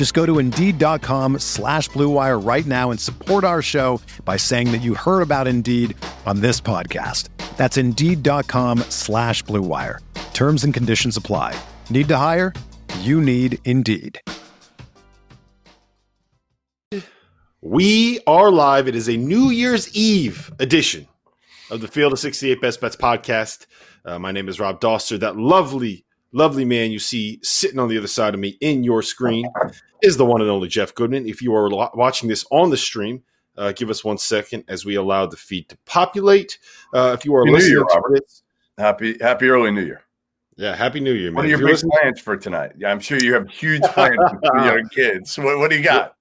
Just go to Indeed.com slash BlueWire right now and support our show by saying that you heard about Indeed on this podcast. That's Indeed.com slash BlueWire. Terms and conditions apply. Need to hire? You need Indeed. We are live. It is a New Year's Eve edition of the Field of 68 Best Bets podcast. Uh, my name is Rob Dauster. That lovely, lovely man you see sitting on the other side of me in your screen is the one and only Jeff Goodman. If you are watching this on the stream, uh, give us one second as we allow the feed to populate. Uh, if you are Happy listening Year, to Robert. this, Happy Happy early New Year. yeah, Happy New Year, man. What are your big listening- plans for tonight? Yeah, I'm sure you have huge plans for your kids. What, what do you got?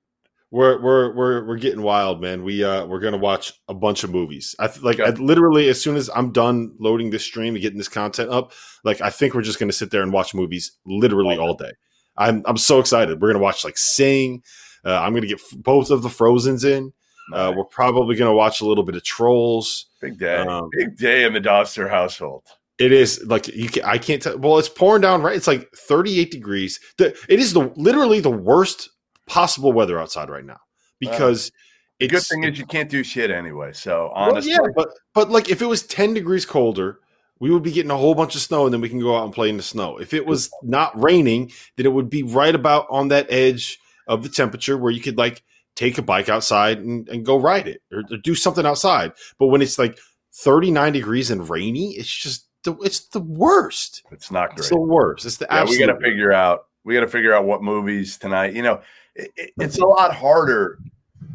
We're we're we're we're getting wild, man. We uh we're gonna watch a bunch of movies. I th- like I, literally as soon as I'm done loading this stream and getting this content up, like I think we're just gonna sit there and watch movies literally all day. I'm I'm so excited. We're gonna watch like Sing. Uh, I'm gonna get f- both of the Frozen's in. Uh, we're probably gonna watch a little bit of Trolls. big day. um, big day in the Dauster household. It is like you can, I can't tell. Well, it's pouring down right. It's like 38 degrees. The, it is the literally the worst possible weather outside right now because The it's good thing is you can't do shit anyway. So Well, honestly, yeah, but but like if it was 10 degrees colder, we would be getting a whole bunch of snow and then we can go out and play in the snow. If it was not raining, then it would be right about on that edge of the temperature where you could like take a bike outside and, and go ride it or, or do something outside. But when it's like 39 degrees and rainy, it's just the, it's the worst. it's not great. It's the worst. It's the yeah, we got to figure out. We got to figure out what movies tonight. You know, it, it- it's a lot harder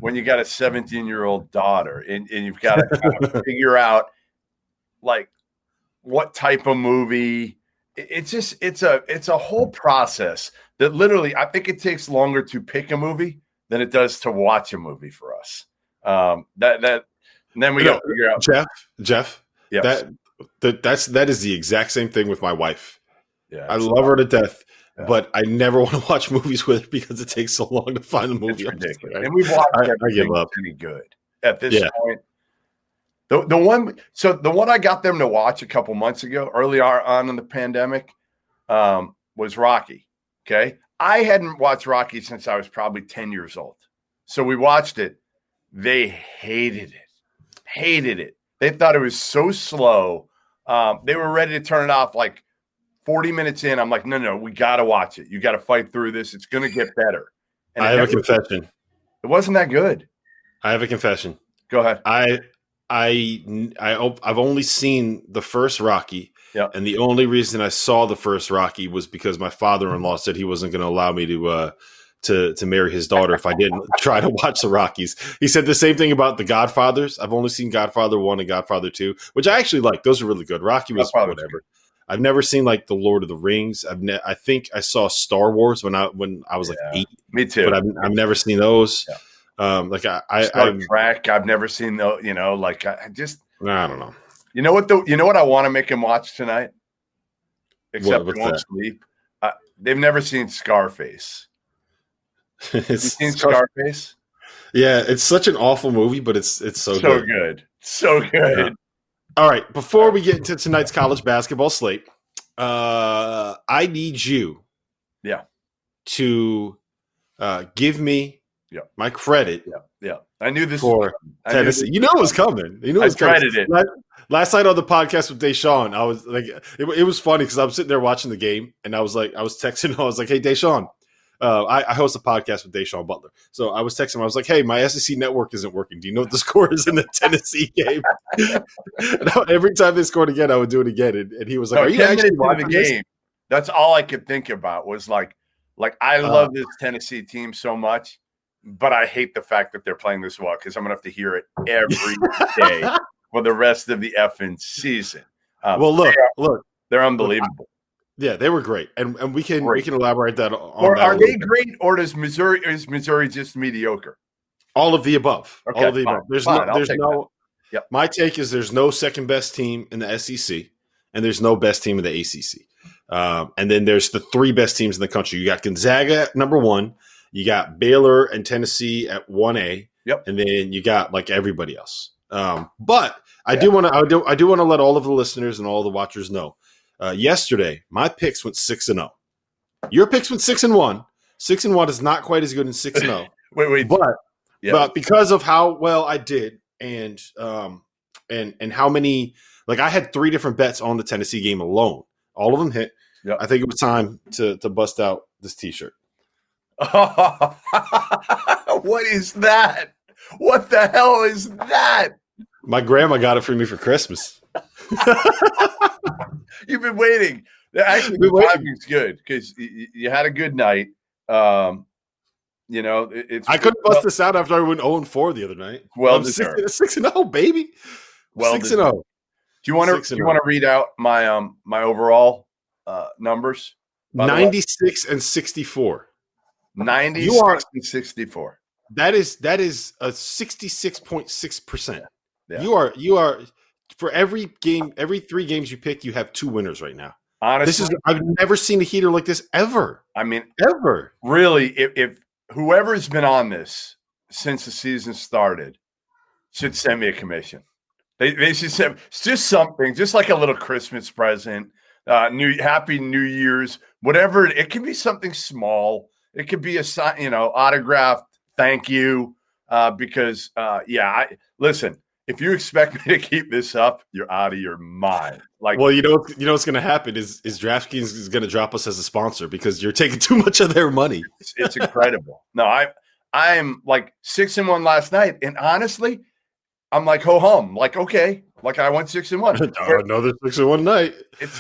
when you got a 17 year old daughter and, and you've got to kind of figure out like what type of movie. It- It's just it's a it's a whole process that literally I think it takes longer to pick a movie than it does to watch a movie for us. Um, that that and then we No, got to figure out. Jeff, Jeff, Yes, that that that's that is the exact same thing with my wife. yeah, I love her to death, Yeah. but I never want to watch movies with her because it takes so long to find the movie. I'm ridiculous. like, And we've watched I- I give up. any good at this Yeah. point. The, the one so the one I got them to watch a couple months ago, early on in the pandemic, um, was Rocky. Okay. I hadn't watched Rocky since I was probably 10 years old. So we watched it. They hated it. Hated it. They thought it was so slow. Um, they were ready to turn it off like 40 minutes in. I'm like, no, no, we got to watch it. You got to fight through this. It's going to get better. And I have a confession. it wasn't that good. I have a confession. Go ahead. I I I I've only seen the first Rocky. Yeah. And the only reason I saw the first Rocky was because my father-in-law said he wasn't going to allow me to uh to to marry his daughter if I didn't try to watch the Rockies. He said the same thing about the Godfathers. I've only seen Godfather 1 and Godfather 2, which I actually like. Those are really good. Rocky was Godfather's whatever. I've never seen like the Lord of the Rings. I've ne- I think I saw Star Wars when I when I was like Yeah. 8, Me too. but I've, I've never seen those. Yeah. Um, like I, I, Star I'm, Trek. I've never seen the. You know, like I I just. I don't know. You know what? The you know what I want to make him watch tonight. Except what's he won't that? sleep. Uh, they've never seen Scarface. You seen Scar- Scarface? yeah, it's such an awful movie, but it's it's so, So, good. good. so good. Yeah. All right, before we get into tonight's college basketball slate, uh, I need you, Yeah. to uh, give me Yeah. my credit Yeah, yeah. I knew this. for I Tennessee. this- You know it was coming. You know it I was coming. dreaded it. Last, last night on the podcast with Deshaun, I was like, it, it was funny because I was sitting there watching the game, and I was like, I was texting, I was like, "Hey, Deshaun, uh, I, I, host a podcast with Deshaun Butler. So I was texting him. I was like, "Hey, my SEC network isn't working. Do you know what the score is in the Tennessee game?" every time they scored again, I would do it again. And, and he was like, no, "Are you actually watching the game?" That's all I could think about was like, like I uh, love uh, this Tennessee team so much, but I hate the fact that they're playing this well because I'm gonna have to hear it every day for the rest of the effing season. Um, well, look, are, look, they're unbelievable. Yeah, they were great, and and we can great. we can elaborate that. On or that are they great, or does Missouri is Missouri just mediocre? All of the above. Okay, All of the fine, above. There's fine, no. There's no. Yep. My take is there's no second best team in the SEC, and there's no best team in the ACC. Um, and then there's the three best teams in the country. You got Gonzaga number one. You got Baylor and Tennessee at one A. Yep. And then you got like everybody else. Um, but I yeah. do want to I do I do want to let all of the listeners and all the watchers know uh, yesterday, my picks went six and zero. Oh. Your picks went six and one. Six and one is not quite as good as six and zero. Oh. wait, wait, but yeah. but because of how well I did and um and and how many like I had three different bets on the Tennessee game alone. All of them hit. Yep. I think it was time to to bust out this T-shirt. what is that? What the hell is that? My grandma got it for me for Christmas. You've been waiting. Actually, the timing's good because you, you, had a good night. Um, you know, it's. I couldn't bust well, this out after I went zero and four the other night. Well, six, six and zero, oh, baby. Well, six and zero. Oh. Do you want to? Do you want to read out my um my overall uh numbers? Ninety six and sixty four. Ninety six and sixty four. That is that is a sixty six point six percent. You are you are for every game, every three games you pick, you have two winners right now. Honestly, this is I've never seen a heater like this ever. I mean, ever. Really, if, if whoever's been on this since the season started should send me a commission. They, they should send It's just something, just like a little Christmas present, uh, new Happy New Year's, whatever. It, it can be something small. It could be a sign, you know autographed thank you uh, because uh, yeah, I listen if you expect me to keep this up, you're out of your mind. Like, well, you know, you know what's going to happen is is DraftKings is going to drop us as a sponsor because you're taking too much of their money. It's, it's incredible. no, I I'm like six and one last night, and honestly, I'm like ho hum. Like, okay, like I went six and one. Another six and one night.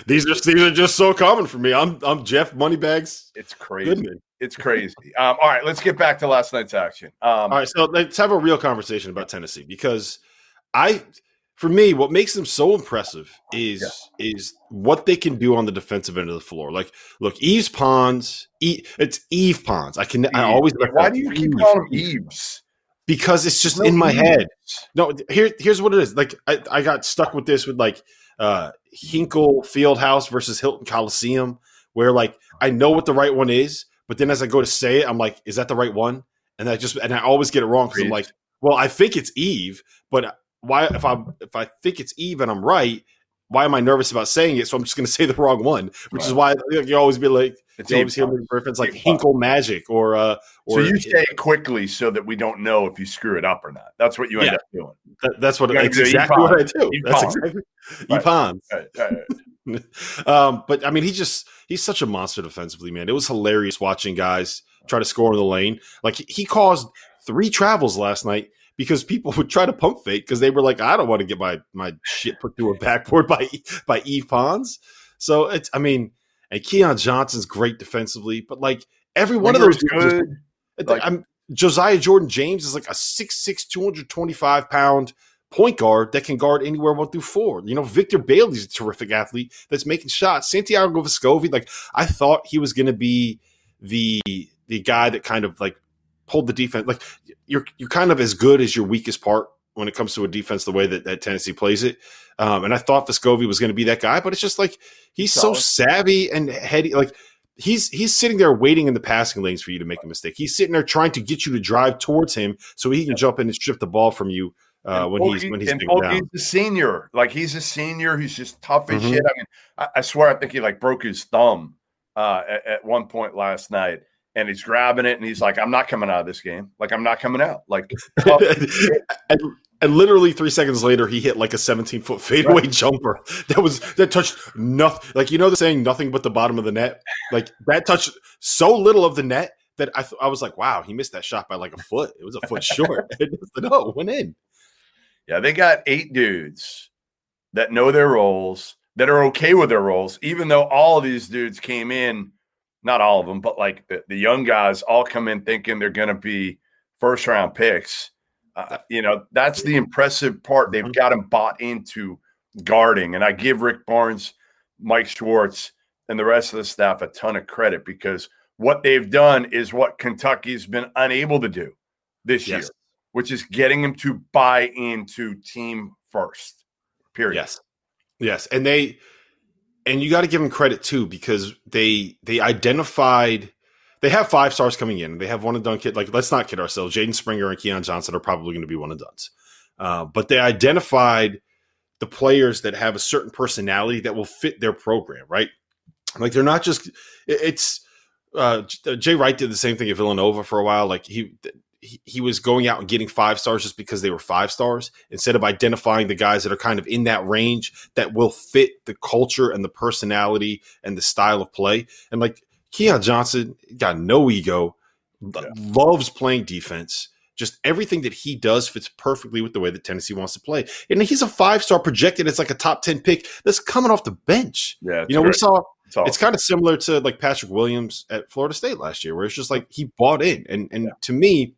These are these are just so common for me. I'm I'm Jeff Moneybags. It's crazy. Goodman. It's crazy. Um, all right, let's get back to last night's action. Um, all right, so let's have a real conversation about Tennessee because I for me, what makes them so impressive is yeah. is what they can do on the defensive end of the floor. Like, look, Yves Pons, e, it's Eve Pons. I can, I always. Why do you keep calling Eves? Because it's just no, in my Eves. head. No, here, here's what it is. Like, I, I got stuck with this with like uh Hinkle Fieldhouse versus Hilton Coliseum, where like I know what the right one is, but then as I go to say it, I'm like, is that the right one? And I just and I always get it wrong because I'm like, well, I think it's Eve, but why if I if I think it's even, I'm right. Why am I nervous about saying it? So I'm just going to say the wrong one, which right. is why you always be like, it's always hear reference like Hinkle Magic or uh. Or, so you say it quickly so that we don't know if you screw it up or not. That's what you end yeah, up doing. That, that's what that's exactly what I do. That's exactly Epon. Right. Right, um, but I mean, he just he's such a monster defensively, man. It was hilarious watching guys try to score in the lane. Like he caused three travels last night because people would try to pump fake because they were like, I don't want to get my my shit put through a backboard by by Yves Pons. So it's I mean, and Keon Johnson's great defensively, but like every one of those good. like, I'm Josiah Jordan James is like a 6'6, 225 pound point guard that can guard anywhere one through four. You know, Victor Bailey's a terrific athlete that's making shots. Santiago Vescovi, like I thought he was gonna be the the guy that kind of like hold the defense. Like you're you're kind of as good as your weakest part when it comes to a defense the way that, that Tennessee plays it. Um, and I thought Vescovi was going to be that guy, but it's just like he's Solid. so savvy and heady. Like he's he's sitting there waiting in the passing lanes for you to make a mistake. He's sitting there trying to get you to drive towards him so he can yeah. jump in and strip the ball from you. Uh, when he's when he's and he's a senior, like he's a senior, he's just tough as mm-hmm. shit. I mean, I, I, swear, I think he like broke his thumb uh, at, at one point last night and he's grabbing it and he's like, I'm not coming out of this game. Like, I'm not coming out. Like, and, and, literally three seconds later, he hit like a 17 foot fadeaway right. jumper that was that touched nothing. Like, you know, the saying, nothing but the bottom of the net. Like, that touched so little of the net that I, th- I was like, wow, he missed that shot by like a foot. It was a foot short. no, it went in. Yeah, they got eight dudes that know their roles, that are okay with their roles, even though all of these dudes came in, not all of them, but like the, the young guys all come in thinking they're going to be first round picks. Uh, you know, that's the impressive part. They've got them bought into guarding. And I give Rick Barnes, Mike Schwartz, and the rest of the staff a ton of credit because what they've done is what Kentucky's been unable to do this yes. year, which is getting them to buy into team first. Period. Yes. Yes. And they and you got to give them credit too because they they identified they have five stars coming in. They have one and done kid. Like let's not kid ourselves. Jaden Springer and Keon Johnson are probably going to be one and duns. Uh, but they identified the players that have a certain personality that will fit their program, right? Like they're not just it's uh, Jay Wright did the same thing at Villanova for a while. Like he, he he was going out and getting five stars just because they were five stars instead of identifying the guys that are kind of in that range that will fit the culture and the personality and the style of play. And like Keon Johnson got no ego, yeah. loves playing defense just everything that he does fits perfectly with the way that Tennessee wants to play. And he's a five star projected. It's like a top 10 pick that's coming off the bench. Yeah. You know, great. we saw it's, awesome. it's, kind of similar to like Patrick Williams at Florida State last year, where it's just like he bought in. And, and yeah. to me,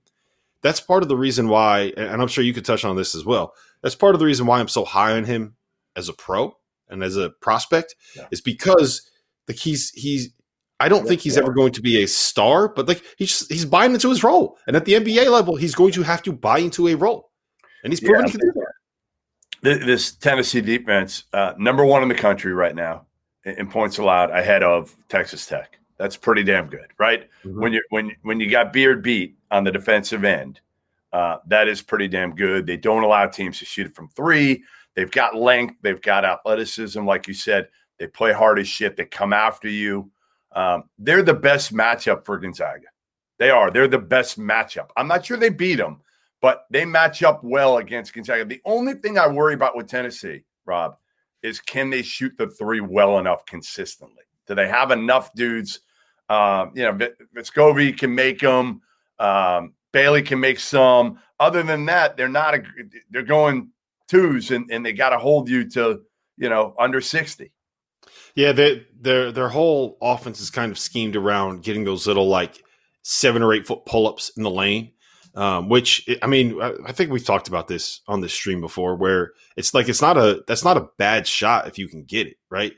that's part of the reason why, and I'm sure you could touch on this as well. That's part of the reason why I'm so high on him as a pro and as a prospect yeah. is because like he's he's I don't think he's ever going to be a star, but like he's he's buying into his role, and at the NBA level, he's going to have to buy into a role, and he's proven yeah, he can do that. This Tennessee defense, uh, number one in the country right now in points allowed, ahead of Texas Tech. That's pretty damn good, right? Mm-hmm. When you when when you got Beard beat on the defensive end, uh, that is pretty damn good. They don't allow teams to shoot from three. They've got length. They've got athleticism, like you said. They play hard as shit. They come after you. Um, they're the best matchup for Gonzaga. They are. They're the best matchup. I'm not sure they beat them, but they match up well against Gonzaga. The only thing I worry about with Tennessee, Rob, is can they shoot the three well enough consistently? Do they have enough dudes? Um, you know, Vescovi can make them. Um, Bailey can make some. Other than that, they're not. A, they're going twos, and, and they got to hold you to you know under sixty. Yeah, they, their their whole offense is kind of schemed around getting those little like seven or eight foot pull ups in the lane. Um, which I mean, I think we've talked about this on this stream before, where it's like it's not a that's not a bad shot if you can get it right.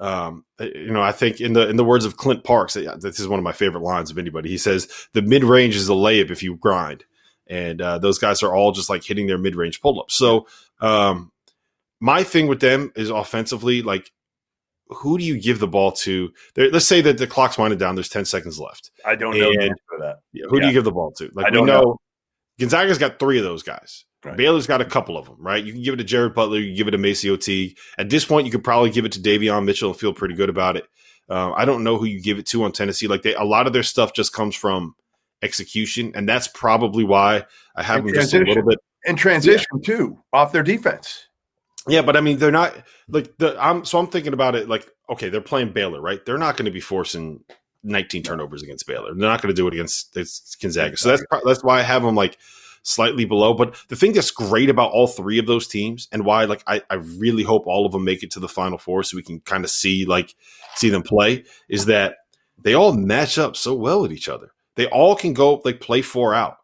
Um, uh, you know, I think in the in the words of Clint Parks, this is one of my favorite lines of anybody. He says the mid range is a layup if you grind, and uh, those guys are all just like hitting their mid range pull ups. So um, my thing with them is offensively, like who do you give the ball to? There, let's say that the clock's winding down. There's 10 seconds left. I don't know for that. Who yeah. do you give the ball to? Like I don't we know, know, Gonzaga's got three of those guys. Right. Baylor's got a couple of them, right? You can give it to Jared Butler. You can give it to MaCio Teague. At this point, you could probably give it to Davion Mitchell and feel pretty good about it. Uh, I don't know who you give it to on Tennessee. Like they, a lot of their stuff just comes from execution, and that's probably why I have them just a little bit in transition yeah. too off their defense. Yeah, but I mean, they're not like the. I'm so I'm thinking about it like, okay, they're playing Baylor, right? They're not going to be forcing 19 turnovers against Baylor. They're not going to do it against Gonzaga. So that's that's why I have them like slightly below. But the thing that's great about all three of those teams, and why like I, I really hope all of them make it to the Final Four, so we can kind of see like see them play, is that they all match up so well with each other. They all can go like play four out.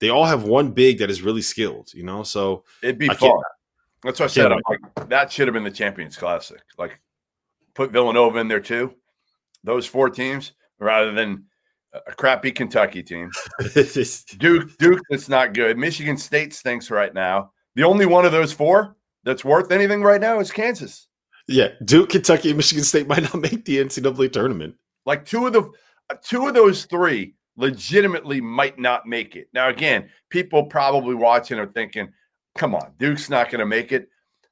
They all have one big that is really skilled, you know. So it'd be fun. That's what I said. like, that should have been the Champions Classic. Like, put Villanova in there too. Those four teams, rather than a crappy Kentucky team. Duke, Duke, that's not good. Michigan State stinks right now. The only one of those four that's worth anything right now is Kansas. Yeah, Duke, Kentucky, and Michigan State might not make the NCAA tournament. Like two of the two of those three legitimately might not make it. Now, again, people probably watching are thinking, come on, Duke's not going to make it.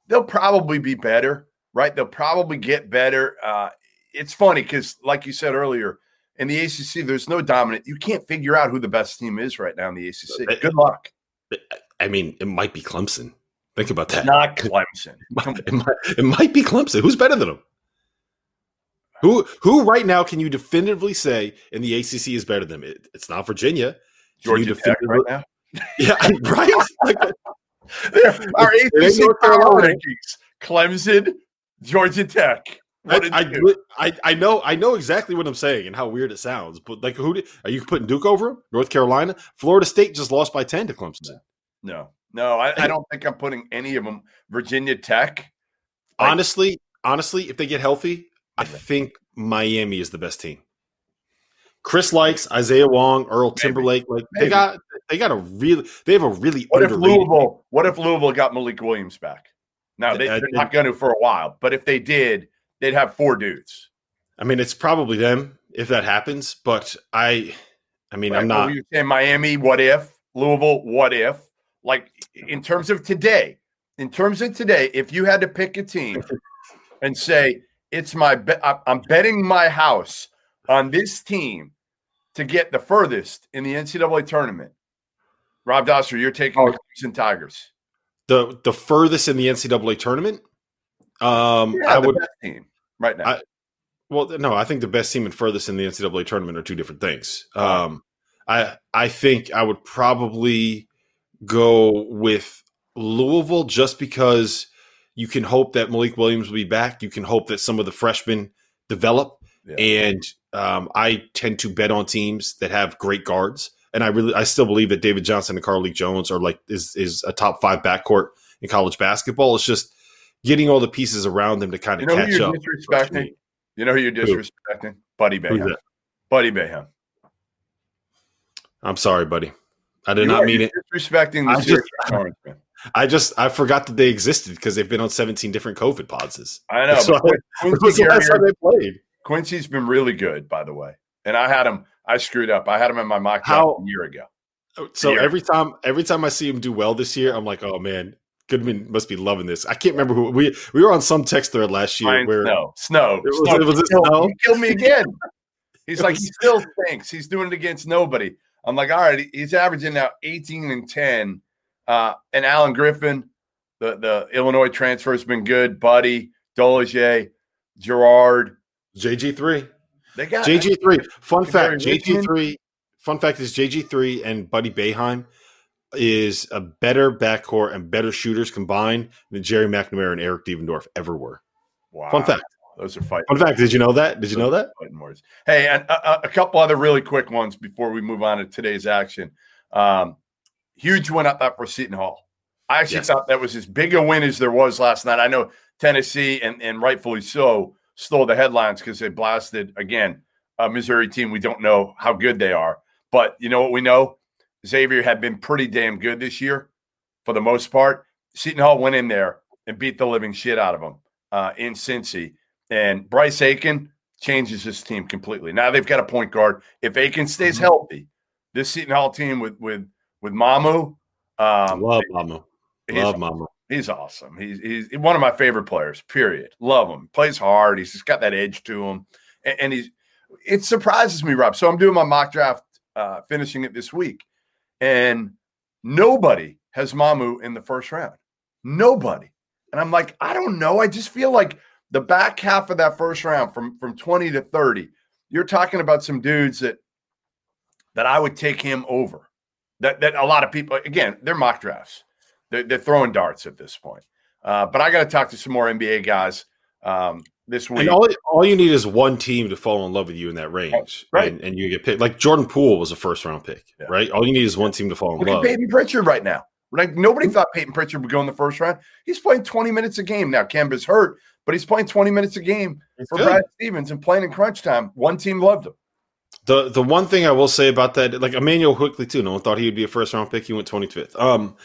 They'll probably be better, right? They'll probably get better. Uh, it's funny because, like you said earlier, in the ACC, there's no dominant. You can't figure out who the best team is right now in the ACC. Good luck. I mean, it might be Clemson. Think about that. Not Clemson. It might, it might, it might be Clemson. Who's better than them? Who who right now can you definitively say in the ACC is better than it? It's not Virginia. Georgia Tech right now. Yeah, right. Like, Our ACC power rankings: Clemson, Georgia Tech. I, I, I I know I know exactly what I'm saying and how weird it sounds, but like who did, are you putting Duke over him? North Carolina, Florida State just lost by ten to Clemson. no, no, I, I don't think I'm putting any of them. Virginia Tech. Like- honestly, honestly, if they get healthy, I think Miami is the best team. Chris Lykes Isaiah Wong, Earl Maybe. Timberlake. Like they got they got a really they have a really What if. Louisville? What if Louisville got Malik Williams back? Now they, uh, they're not going to for a while, but if they did, they'd have four dudes. I mean, it's probably them if that happens, but I, I mean, I'm not. Oh, what You say Miami? What if Louisville? What if? Like in terms of today, in terms of today, if you had to pick a team and say it's my, bet, I'm betting my house on this team to get the furthest in the NCAA tournament. Rob Dauster, you're taking Oh. the Clemson Tigers. the the furthest in the NCAA tournament. Um, Yeah, I would. team right now. I- Well, no, I think the best team and furthest in the NCAA tournament are two different things. Um, I I think I would probably go with Louisville just because you can hope that Malik Williams will be back. You can hope that some of the freshmen develop, Yeah. and um, I tend to bet on teams that have great guards. And I really, I still believe that David Johnson and Carlik Jones are like is is a top five backcourt in college basketball. It's just getting all the pieces around them to kind of you know who catch you're up. disrespecting? You know who you're disrespecting? Buddy Who's Bayham. Buddy Boeheim. I'm sorry, buddy. I did You not mean it. Disrespecting the I just- I just I forgot that they existed because they've been on 17 different COVID pods. I know. That's but Quincy was the last time they played. Quincy's been really good, by the way. And I had him. I screwed up. I had him in my mock draft a year ago. Oh, so Yeah. every time every time I see him do well this year, I'm like, oh man, Goodman must be loving this. I can't remember who we we were on some text thread last year Ryan where Snow. Snow. It was- Snow. it was He it killed- Snow? He killed me again. He's like, he still thinks he's doing it against nobody. I'm like, all right, he's averaging now 18 and 10. Uh, and Alan Griffin, the, the Illinois transfer has been good. Buddy, Dolezaj, Girard. JG3. They got JG3. Fun fact, Richmond? JG3. Fun fact is JG3 and Buddy Boeheim is a better backcourt and better shooters combined than Gerry McNamara and Eric Devendorf ever were. Wow. Fun fact. Those are fighting. Fun fact. Did you know that? Did you know that? fighting words. Hey, and a, a couple other really quick ones before we move on to today's action. Um, huge win up that for Seton Hall. I actually Yes. thought that was as big a win as there was last night. I know Tennessee, and, and rightfully so, stole the headlines because they blasted again a Missouri team. We don't know how good they are, but you know what we know? Xavier had been pretty damn good this year for the most part. Seton Hall went in there and beat the living shit out of them uh, in Cincy. And Bryce Aiken changes his team completely. Now they've got a point guard. If Aiken stays Mhm. healthy, this Seton Hall team with with with Mamu, um, Love he's, Love Mama. he's awesome. He's he's one of my favorite players. Period. Love him. Plays hard. He's just got that edge to him, and, and he's. It surprises me, Rob. So I'm doing my mock draft, uh, finishing it this week, and nobody has Mamu in the first round. Nobody. And I'm like, I don't know. I just feel like the back half of that first round from from 20 to 30, you're talking about some dudes that that I would take him over. That that a lot of people again, they're mock drafts. They're, they're throwing darts at this point. Uh, but I got to talk to some more NBA guys um, this week. And all, all you need is one team to fall in love with you in that range, Right. And, and you get picked. Like Jordan Poole was a first round pick, Yeah. right? All you need is one team to fall in Look at love. Payton Pritchard right now. Like nobody thought Payton Pritchard would go in the first round. He's playing 20 minutes a game now. Kemba's hurt, but he's playing 20 minutes a game It's for good. Brad Stevens and playing in crunch time. One team loved him. The the one thing I will say about that, like Immanuel Quickley too, no one thought he would be a first round pick. He went twenty fifth. Um,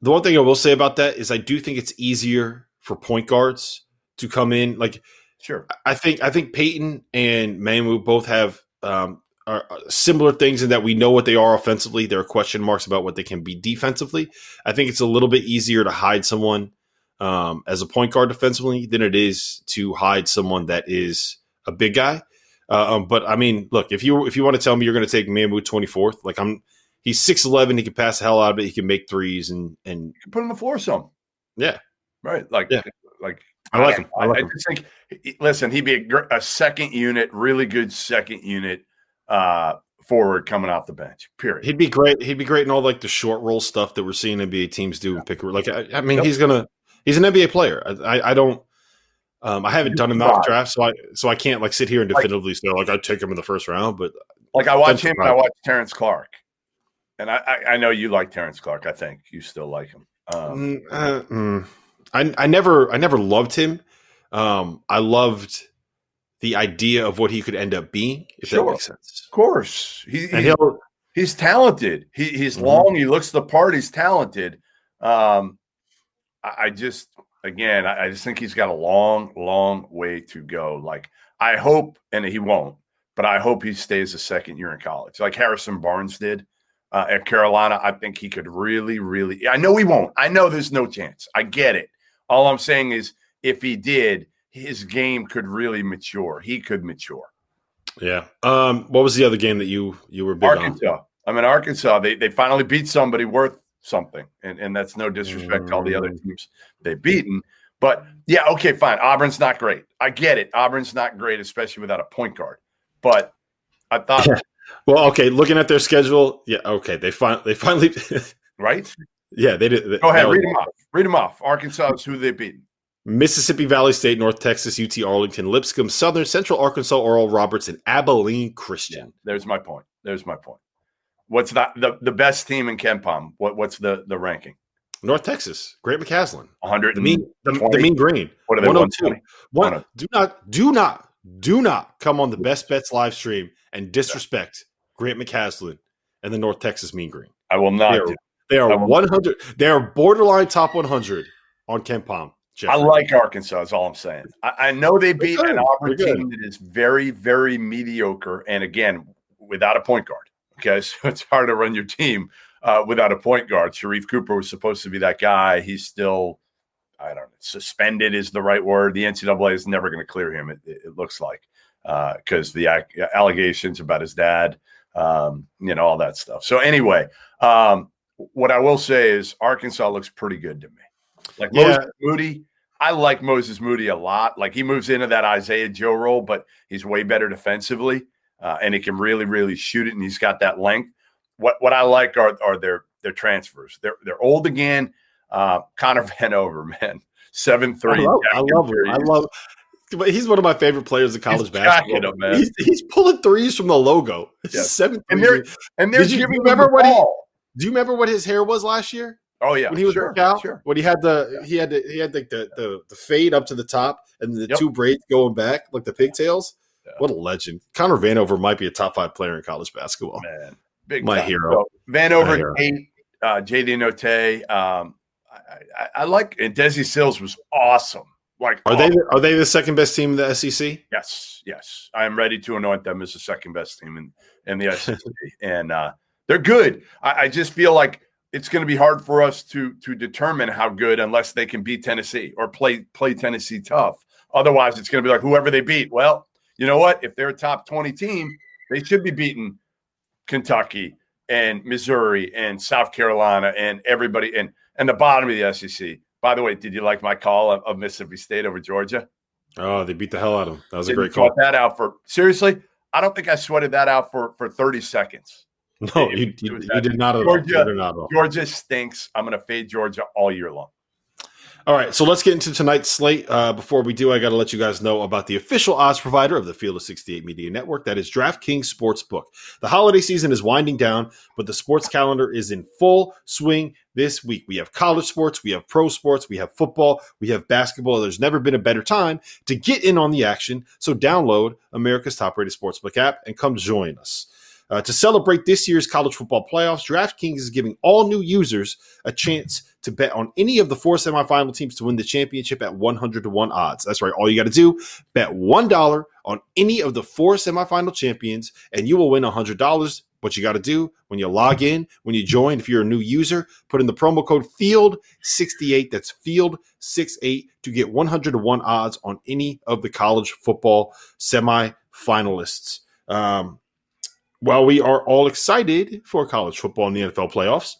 the one thing I will say about that is I do think it's easier for point guards to come in. Like Sure. I think I think Payton and Mamu both have um, are, similar things in that we know what they are offensively. There are question marks about what they can be defensively. I think it's a little bit easier to hide someone um, as a point guard defensively than it is to hide someone that is a big guy. Uh, um, but I mean, look if you if you want to tell me you're going to take Mamu twenty fourth, like I'm, he's six eleven. He can pass the hell out of it. He can make threes and and You can put on the floor some. Yeah. Right. Like, Yeah. like I like him. I, like I him. just think, listen, he'd be a, a second unit, really good second unit uh, forward coming off the bench. Period. He'd be great. He'd be great in all like the short roll stuff that we're seeing NBA teams do. and Pick like I, I mean, Yep. he's gonna he's an NBA player. I, I, I don't. Um, I haven't done a mock draft, so I so I can't like sit here and Like- definitively say like I'd take him in the first round. But Like I watch him and I watch Terrence Clarke, and I, I, I know you like Terrence Clarke. I think you still like him. Um, Mm, uh, mm. I I never I never loved him. Um, I loved the idea of what he could end up being, if Sure. that makes sense. of course, he, And he's, he'll he's talented. He, he's Mhm. long. He looks the part. He's talented. Um, I, I just, again, I, I just think he's got a long, long way to go. Like I hope, and he won't, but I hope he stays a second year in college, like Harrison Barnes did uh, at Carolina. I think he could really, really. I know he won't. I know there's no chance. I get it. All I'm saying is, if he did, his game could really mature. He could mature. yeah. Um, what was the other game that you you were big on? Arkansas. I mean, Arkansas. They they finally beat somebody worth something, and and that's no disrespect to all the other Mm. teams they've beaten. But yeah, okay, fine. Auburn's not great. I get it. Auburn's not great, especially without a point guard. But I thought. Well, okay. Looking at their schedule, yeah. Okay, they fin- they finally, right? Yeah, they did. Go ahead, was- read them off. Read them off. Arkansas is who they beat. Mississippi Valley State, North Texas, UT Arlington, Lipscomb, Southern, Central Arkansas, Oral Roberts, and Abilene Christian. There's my point. There's my point. What's that? The, the best team in KenPom? What what's the the ranking? North Texas, Grant McCasland, 100. the mean, the, the mean green, What are they? 102. 120? One, oh oh do not, do not, do not come on the Best Bets live stream and disrespect Grant McCasland and the North Texas Mean Green. I will not. They do are, they are 100. They are borderline top 100 on KenPom. I like Arkansas. Is all I'm saying. I, I know they beat an Auburn team that is very, very mediocre, and again, without a point guard. Okay, so it's hard to run your team uh, without a point guard. Sharife Cooper was supposed to be that guy. He's still, I don't know, suspended is the right word. The NCAA is never going to clear him. It, it, looks like because the allegations about his dad, um, you know, all that stuff. So anyway, um, what I will say is Arkansas looks pretty good to me. Like Yeah. Moses Moody, I like Moses Moody a lot. Like he moves into that Isaiah Joe role, but he's way better defensively, uh, and he can really, really shoot it, and he's got that length. What what I like are are their their transfers. They're they're old again. Uh, Connor Vanover, man, seven I three. love, I love him. I love. but He's one of my favorite players in college He's basketball. man. He's, he's pulling threes from the logo. Yeah. Seven And they're and they're Did you remember what he-. Do you remember what his hair was last year Oh yeah, when he was sure, out? sure. When he had the he had the, he had like the, the the fade up to the top and the Yep. two braids going back like the pigtails. Yeah. What a legend! Connor Vanover might be a top five player in college basketball. man, big My time. hero. So, Vanover. Tate, uh, JD Notae. Um, I, I, I like and Desi Sills was awesome. Like, Are they are they the second best team in the SEC? Yes, yes. I am ready to anoint them as the second best team in, in the SEC. and uh, they're good. I, I just feel like it's going to be hard for us to to determine how good unless they can beat Tennessee or play play Tennessee tough. Otherwise, it's going to be like whoever they beat. Well, you know what? If they're a top 20 team, they should be beating Kentucky and Missouri and South Carolina and everybody and and the bottom of the SEC. By the way, did you like my call of, of Mississippi State over Georgia? Oh, they beat the hell out of them. That was a Didn't great call. that out for seriously. I don't think I sweated that out for for 30 seconds. No, you, you, you did not at all. Georgia- You did not at all. Georgia stinks. I'm going to fade Georgia all year long. All right, so let's get into tonight's slate. Uh, before we do, I got to let you guys know about the official odds provider of the Field of 68 Media Network. That is DraftKings Sportsbook. The holiday season is winding down, but the sports calendar is in full swing this week. We have college sports, we have pro sports, we have football, we have basketball. There's never been a better time to get in on the action. So download America's top rated sportsbook app and come join us. Uh, to celebrate this year's college football playoffs, DraftKings is giving all new users a chance to bet on any of the four semifinal teams to win the championship at 100 to 1 odds. That's right. All you got to do, bet $1 on any of the four semifinal champions, and you will win $100. What you got to do when you log in, when you join, if you're a new user, put in the promo code FIELD68. That's FIELD68 to get 100 to 1 odds on any of the college football semifinalists. Um, while we are all excited for college football and the NFL playoffs,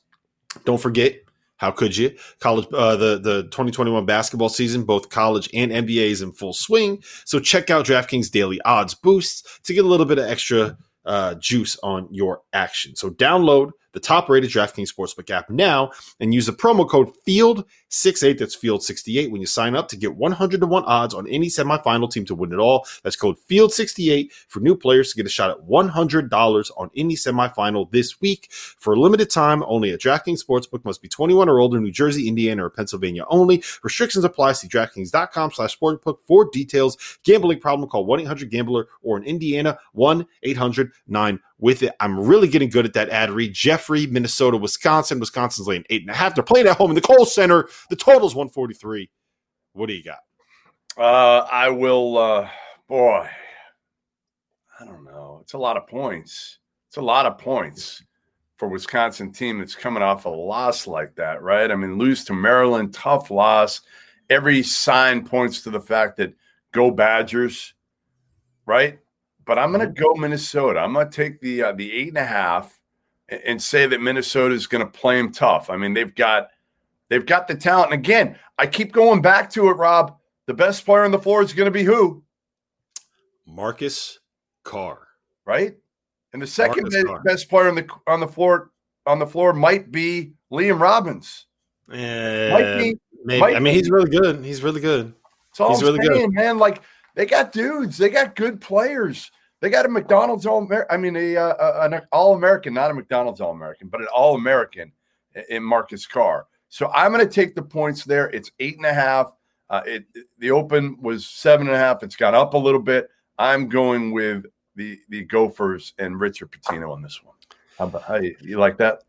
don't forget How could you? College, uh, the the 2021 basketball season, both college and NBA is in full swing. So check out DraftKings daily odds boosts to get a little bit of extra uh, juice on your action. So download the top rated DraftKings Sportsbook app now and use the promo code FIELD68, that's FIELD68, when you sign up to get 100 to 1 odds on any semifinal team to win it all. That's code FIELD68 for new players to get a shot at $100 on any semifinal this week. For a limited time, only at DraftKings Sportsbook must be 21 or older, New Jersey, Indiana, or Pennsylvania only. Restrictions apply. See DraftKings.com slash sportsbook for details. Gambling problem, call 1-800-GAMBLER or in Indiana, 1-800-9 with it. I'm really getting good at that ad read. Jeffrey, Minnesota, Wisconsin. Wisconsin's laying eight and a half. They're playing at home in the Kohl Center. The total's 143. What do you got? Uh, I will, uh, boy, I don't know. It's a lot of points. It's a lot of points for Wisconsin team that's coming off a loss like that, right? I mean, lose to Maryland, tough loss. Every sign points to the fact that go Badgers, right? But I'm going to go Minnesota. I'm going to take the uh, the eight and a half and say that Minnesota is going to play them tough. I mean, they've got they've got the talent. And again, I keep going back to it, Rob. The best player on the floor is going to be who? Marcus Carr, right? And the second best, best player on the on the floor on the floor might be Liam Robbins. Yeah, might be, maybe. Might I mean, be. he's really good. He's really good. It's all he's I'm really saying, good, man. Like they got dudes. They got good players. They got a McDonald's All I mean, a, uh, an All American, not a McDonald's All American, but an All American in Marcus Carr. So I'm going to take the points there. It's eight and a half. Uh, it, the open was seven and a half. It's gone up a little bit. I'm going with the the Gophers and Richard Pitino on this one. How about how you, you like that?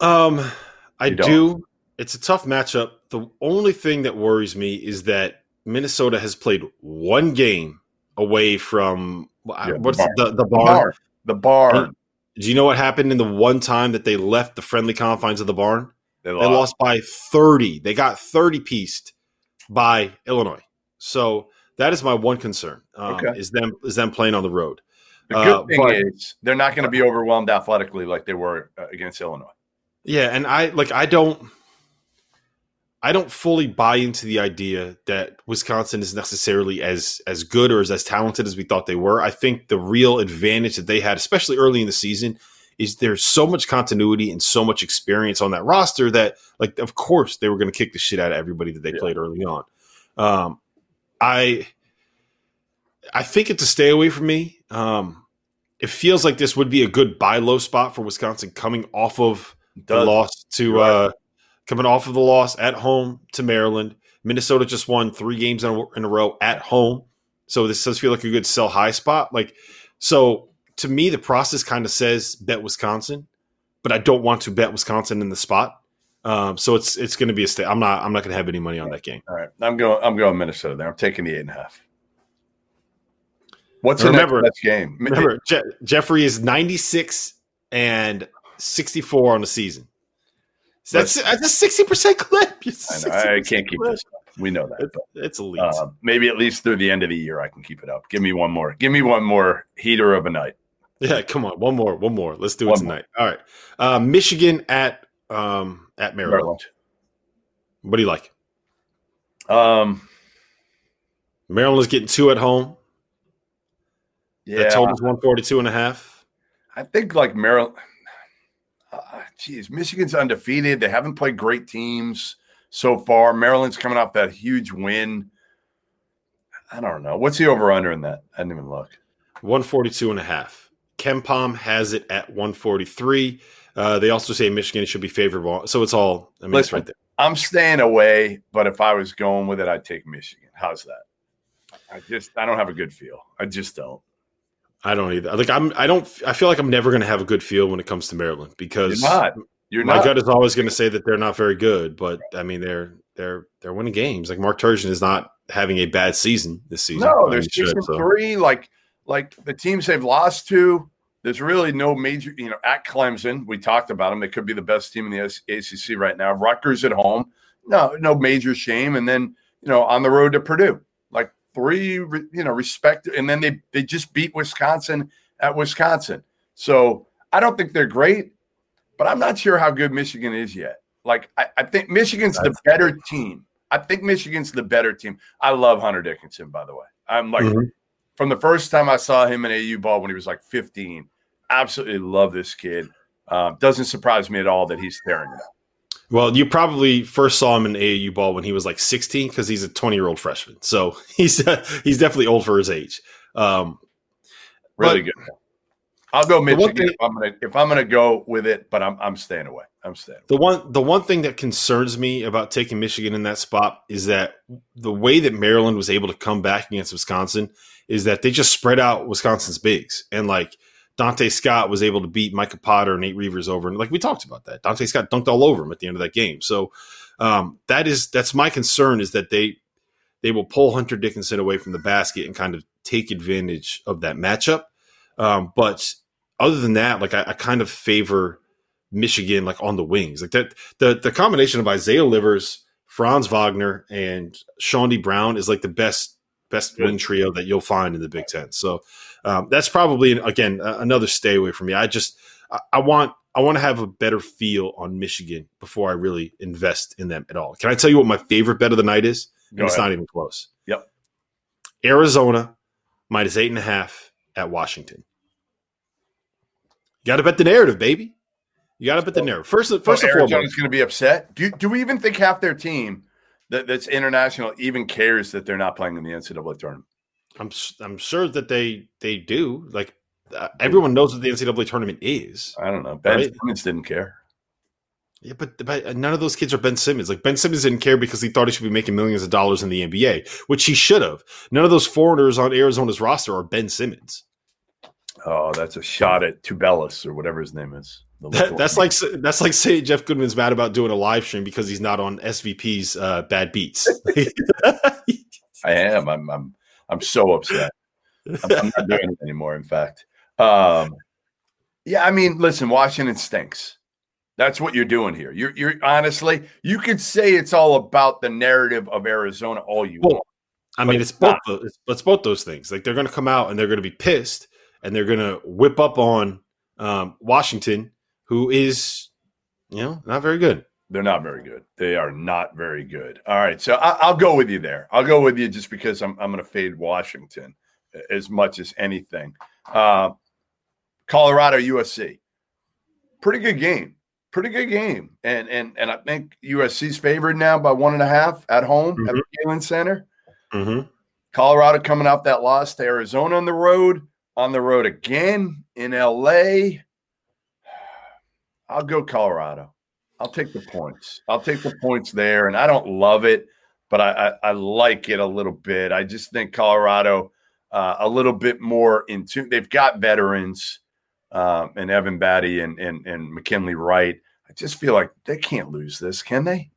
Um, I do. It's a tough matchup. The only thing that worries me is that Minnesota has played one game away from yeah, what's the, the, the barn? The barn. Do you know what happened in the one time that they left the friendly confines of the barn? They lost, they lost by 30. They got 30 pieced by Illinois. So that is my one concern. Um, okay. Is them is them playing on the road. The good uh, thing but, is they're not going to be overwhelmed athletically like they were uh, against Illinois. Yeah, and I like I don't I don't fully buy into the idea that Wisconsin is necessarily as as good or as, as talented as we thought they were. I think the real advantage that they had, especially early in the season, is there's so much continuity and so much experience on that roster that, like, of course, they were going to kick the shit out of everybody that they yeah. played early on. Um, I I think it's a stay away from me. Um, it feels like this would be a good buy low spot for Wisconsin coming off of the loss to. Uh, coming off of the loss at home to Maryland. Minnesota just won three games in a, in a row at home. So this does feel like a good sell high spot. Like, so to me, the process kind of says bet Wisconsin, but I don't want to bet Wisconsin in the spot. Um, so it's it's going to be a stay. I'm not I'm not going to have any money on that game. All right, I'm going I'm going Minnesota there. I'm taking the eight and a half. What's the remember, next game? Remember, Je- Jeffrey is 96 and 64 on the season. That's that's a sixty percent clip. I, I can't keep clip. this up. We know that. It's, it's elite. Uh, maybe at least through the end of the year, I can keep it up. Give me one more. Give me one more heater of a night. Yeah, come on, one more, one more. Let's do one it tonight. More. All right, uh, Michigan at um, at Maryland. Maryland. What do you like? Um, Maryland's getting two at home. Yeah, the total's 142 and a half. I think like Maryland geez, Michigan's undefeated. They haven't played great teams so far. Maryland's coming off that huge win. I don't know. What's the over under in that? I didn't even look. 142 and a half. KenPom has it at 143. Uh, they also say Michigan should be favorable. So it's all, I mean, Listen, right there. I'm staying away, but if I was going with it, I'd take Michigan. How's that? I just, I don't have a good feel. I just don't. I don't either. Like I'm, I don't. I feel like I'm never going to have a good feel when it comes to Maryland because You're not. You're my not. gut is always going to say that they're not very good. But I mean, they're they're they're winning games. Like Mark Turgeon is not having a bad season this season. No, there's six and so. three. Like like the teams they've lost to. There's really no major. You know, at Clemson, we talked about them. They could be the best team in the ACC right now. Rutgers at home. No, no major shame. And then you know on the road to Purdue three, you know, respect, and then they they just beat Wisconsin at Wisconsin. So I don't think they're great, but I'm not sure how good Michigan is yet. Like I, I think Michigan's That's the better team. I think Michigan's the better team. I love Hunter Dickinson, by the way. I'm like mm-hmm. from the first time I saw him in AAU ball when he was like 15. Absolutely love this kid. Uh, doesn't surprise me at all that he's tearing it up. Well, you probably first saw him in AAU ball when he was like 16 because he's a 20 year old freshman. So he's he's definitely old for his age. Um, really good. I'll go Michigan thing, if I'm gonna if I'm gonna go with it, but I'm I'm staying away. I'm staying. Away. The one the one thing that concerns me about taking Michigan in that spot is that the way that Maryland was able to come back against Wisconsin is that they just spread out Wisconsin's bigs and like Donta Scott was able to beat Micah Potter and Nate Reuvers over, and like we talked about that, Donta Scott dunked all over him at the end of that game. So um, that is that's my concern is that they they will pull Hunter Dickinson away from the basket and kind of take advantage of that matchup. Um, but other than that, like I, I, kind of favor Michigan like on the wings. Like that the the combination of Isaiah Livers, Franz Wagner, and Chaundee Brown is like the best best win trio that you'll find in the Big Ten. So um, that's probably again another stay away from me. I just I, I want I want to have a better feel on Michigan before I really invest in them at all. Can I tell you what my favorite bet of the night is? and it's not even close. Yep. Arizona minus eight and a half at Washington. You got to bet the narrative, baby. You got to bet the narrative. First, first so and Arizona's going to be upset. Do, do we even think half their team that, that's international even cares that they're not playing in the NCAA tournament? I'm I'm sure that they they do. Like uh, everyone knows what the NCAA tournament is. I don't know. Ben right? Simmons didn't care. Yeah, but, but none of those kids are Ben Simmons. Like Ben Simmons didn't care because he thought he should be making millions of dollars in the NBA, which he should have. None of those foreigners on Arizona's roster are Ben Simmons. Oh, that's a shot at Tubelis or whatever his name is. That, that's like that's like saying Jeff Goodman's mad about doing a live stream because he's not on SVP's uh, bad beats. I am. I'm. I'm. I'm so upset. I'm, I'm not doing it anymore. In fact, um, yeah. I mean, listen, Washington stinks. That's what you're doing here. You're, you're honestly, you could say it's all about the narrative of Arizona all you well, want. I mean, it's, both. It's, it's, both those things. Like they're going to come out and they're going to be pissed, and they're going to whip up on um, Washington, who is, you know, not very good. They're not very good. They are not very good. All right, so I, will go with you there. I'll go with you just because I'm I'm going to fade Washington as much as anything. Uh, Colorado USC, pretty good game pretty good game. And and and I think USC's favored now by one and a half at home mm-hmm. at the Galen Center. Mm-hmm. Colorado coming off that loss to Arizona on the road, on the road again in LA. I'll go Colorado. I'll take the points. I'll take the points there. And I don't love it, but I, I, I like it a little bit. I just think Colorado uh, a little bit more in tune. They've got veterans um, and Evan Battey and, and, and McKinley Wright. I just feel like they can't lose this, can they?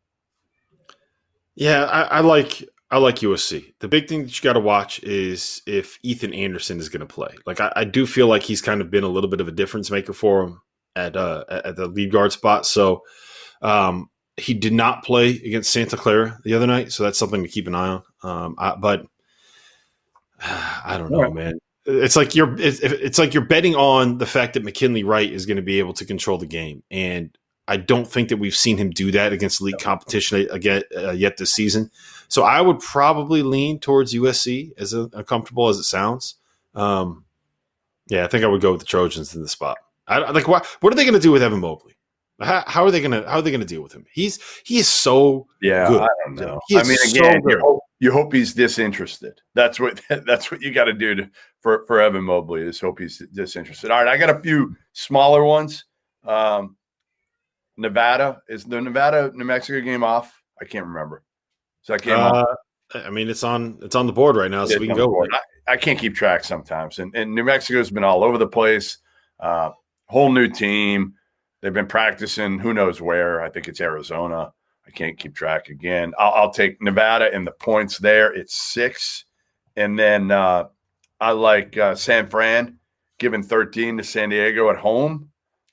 Yeah, I, I like I like USC. The big thing that you got to watch is if Ethan Anderson is going to play. Like I, I, do feel like he's kind of been a little bit of a difference maker for him at uh, at the lead guard spot. So um, he did not play against Santa Clara the other night, so that's something to keep an eye on. Um, I, but I don't know, man it's like you're it's, it's like you're betting on the fact that McKinley Wright is going to be able to control the game, and I don't think that we've seen him do that against elite competition again uh, yet this season. So I would probably lean towards USC as uncomfortable as it sounds. Um, yeah, I think I would go with the Trojans in the spot. I, like what? What are they going to do with Evan Mobley? How, how, are they going to How are they going to deal with him? He's he is so yeah. Good. I don't know. I mean, again, so you, hope, you hope he's disinterested. That's what that's what you got to do to for for Evan Mobley is hope he's disinterested. All right, I got a few smaller ones. Um, Nevada is the Nevada New Mexico game off. I can't remember. Is that game uh, off? I mean, it's on it's on the board right now, so we can go. I, I, can't keep track sometimes, and, and New Mexico's been all over the place. Uh, whole new team. They've been practicing. Who knows where? I think it's Arizona. I can't keep track again. I'll, I'll take Nevada and the points there. It's six, and then uh, I like uh, San Fran giving 13 to San Diego at home.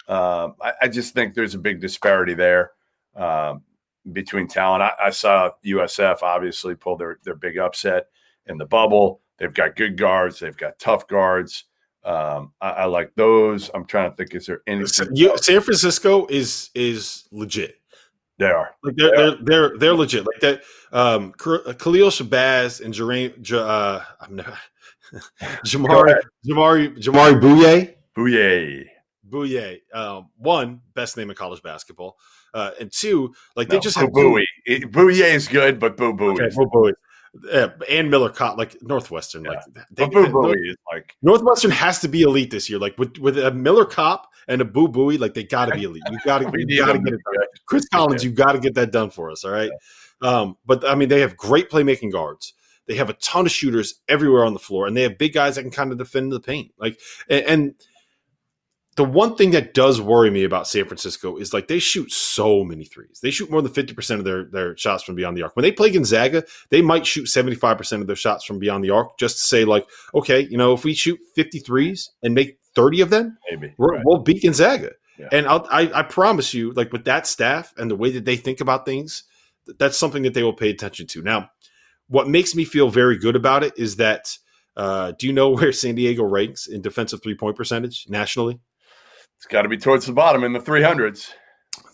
Uh, I, I, just think there's a big disparity there uh, between talent. I, I, saw USF obviously pull their, their big upset in the bubble. They've got good guards, they've got tough guards. Um, I, I, like those. I'm trying to think, is there any San Francisco is is legit. They are. Like they're they're they're, they're legit. Like that. Um, Khalil Shabazz and Jermaine, uh, I'm not, Jamari, Jamari, Jamaree Bouyea, Bouyea, Bouyea. Um, one best name in college basketball, uh, and two, like no, they just have Bouye. Bouye is good, but Boo Buie. Okay, Boo Buie. Uh, and Miller Kopp like Northwestern. Yeah. Like they, Boo Buie is like Northwestern has to be elite this year. Like with with a Miller Kopp and a Boo Buie, like they got to be elite. You got to you got to get it done. Chris Collins, you got to get that done for us. All right. Yeah. Um, but I mean, they have great playmaking guards. They have a ton of shooters everywhere on the floor, and they have big guys that can kind of defend the paint. Like and, and the one thing that does worry me about San Francisco is like they shoot so many threes. They shoot more than 50% of their, their shots from beyond the arc. When they play Gonzaga, they might shoot 75% of their shots from beyond the arc just to say, like, okay, you know, if we shoot 53s and make 30 of them, maybe we will beat Gonzaga. Yeah. And I'll, I, I promise you, like with that staff and the way that they think about things, that's something that they will pay attention to. Now, what makes me feel very good about it is that uh, do you know where San Diego ranks in defensive three point percentage nationally? It's got to be towards the bottom in the 300s.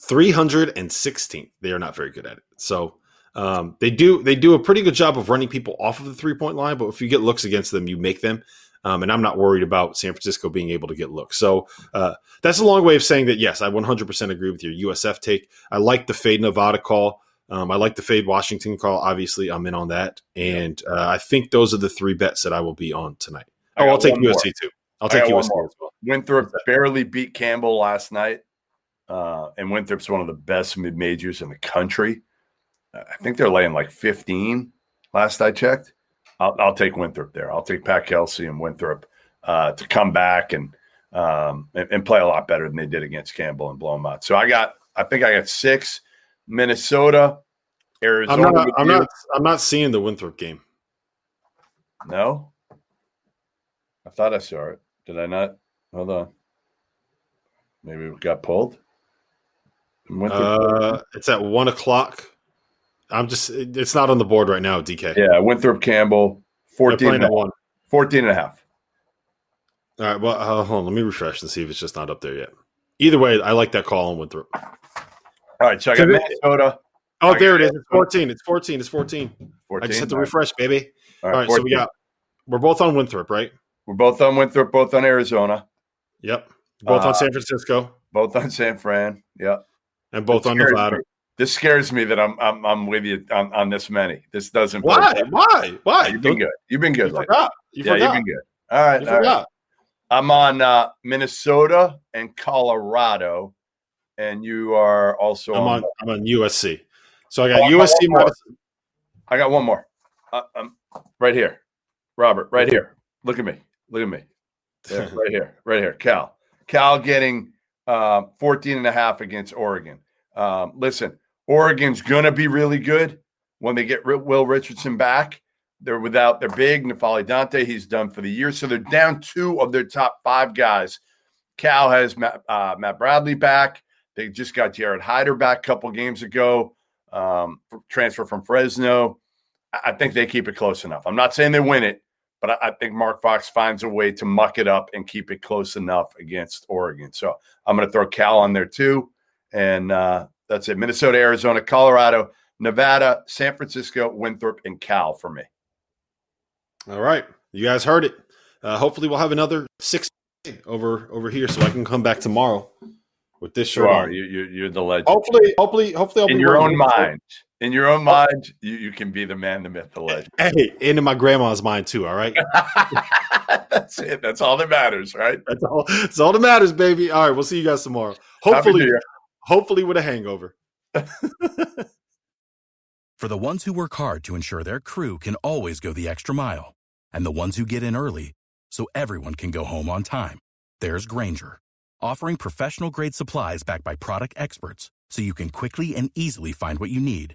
316th. They are not very good at it. So um, they do they do a pretty good job of running people off of the three point line, but if you get looks against them, you make them. Um, and I'm not worried about San Francisco being able to get looks. So uh, that's a long way of saying that yes, I 100% agree with your USF take. I like the fade Nevada call. Um, I like the fade Washington call. Obviously, I'm in on that, and uh, I think those are the three bets that I will be on tonight. Oh, I'll take USC more. too. I'll take USC as well. Winthrop barely beat Campbell last night, uh, and Winthrop's one of the best mid majors in the country. I think they're laying like 15 last I checked. I'll, I'll take Winthrop there. I'll take Pat Kelsey and Winthrop uh, to come back and, um, and, and play a lot better than they did against Campbell and blow them out. So I got, I think I got six. Minnesota, Arizona. I'm not. I'm not. I'm not seeing the Winthrop game. No, I thought I saw it. Did I not? Hold on. Maybe it got pulled. Uh, it's at one o'clock. I'm just, it's not on the board right now, DK. Yeah, Winthrop Campbell, 14 and, one. 14 and a half. All right, well, uh, hold on. Let me refresh and see if it's just not up there yet. Either way, I like that call on Winthrop. All right, so I got Minnesota. Oh, there it is. It's 14. It's 14. It's 14. 14 I just had to refresh, baby. All right, All right so we got, we're both on Winthrop, right? We're both on Winthrop, both on Arizona. Yep. Both uh, on San Francisco. Both on San Fran. Yep. And both on Nevada. Me. This scares me that I'm I'm, I'm with you on, on this many. This doesn't. Why? Why? Why? you've been good. You've been good. You forgot. You yeah, forgot. you've been good. All right. You all forgot. Right. I'm on uh, Minnesota and Colorado, and you are also. I'm on. on I'm on USC. So I got oh, USC. I got one more. Uh, um, right here, Robert. Right here. Look at me. Look at me. Yeah, right here, right here. Cal. Cal getting uh, 14 and a half against Oregon. Um, listen, Oregon's going to be really good when they get Will Richardson back. They're without their big N'Faly Dante. He's done for the year. So they're down two of their top five guys. Cal has Matt, uh, Matt Bradley back. They just got Jarred Hyder back a couple games ago, um, transfer from Fresno. I think they keep it close enough. I'm not saying they win it, but I, I, think Mark Fox finds a way to muck it up and keep it close enough against Oregon. So I'm going to throw Cal on there too. And uh, that's it. Minnesota, Arizona, Colorado, Nevada, San Francisco, Winthrop, and Cal for me. All right. You guys heard it. Uh, hopefully we'll have another six over over here so I can come back tomorrow with this shirt. You are. You, you, you're the legend. Hopefully, hopefully, hopefully I'll be in your own mind in your own mind, you, you can be the man, the myth, the legend. Hey, into my grandma's mind too. All right. that's it. That's all that matters, right? That's all. That's all that matters, baby. All right, we'll see you guys tomorrow. Hopefully, hopefully with a hangover. For the ones who work hard to ensure their crew can always go the extra mile, and the ones who get in early so everyone can go home on time, there's Grainger, offering professional grade supplies backed by product experts, so you can quickly and easily find what you need.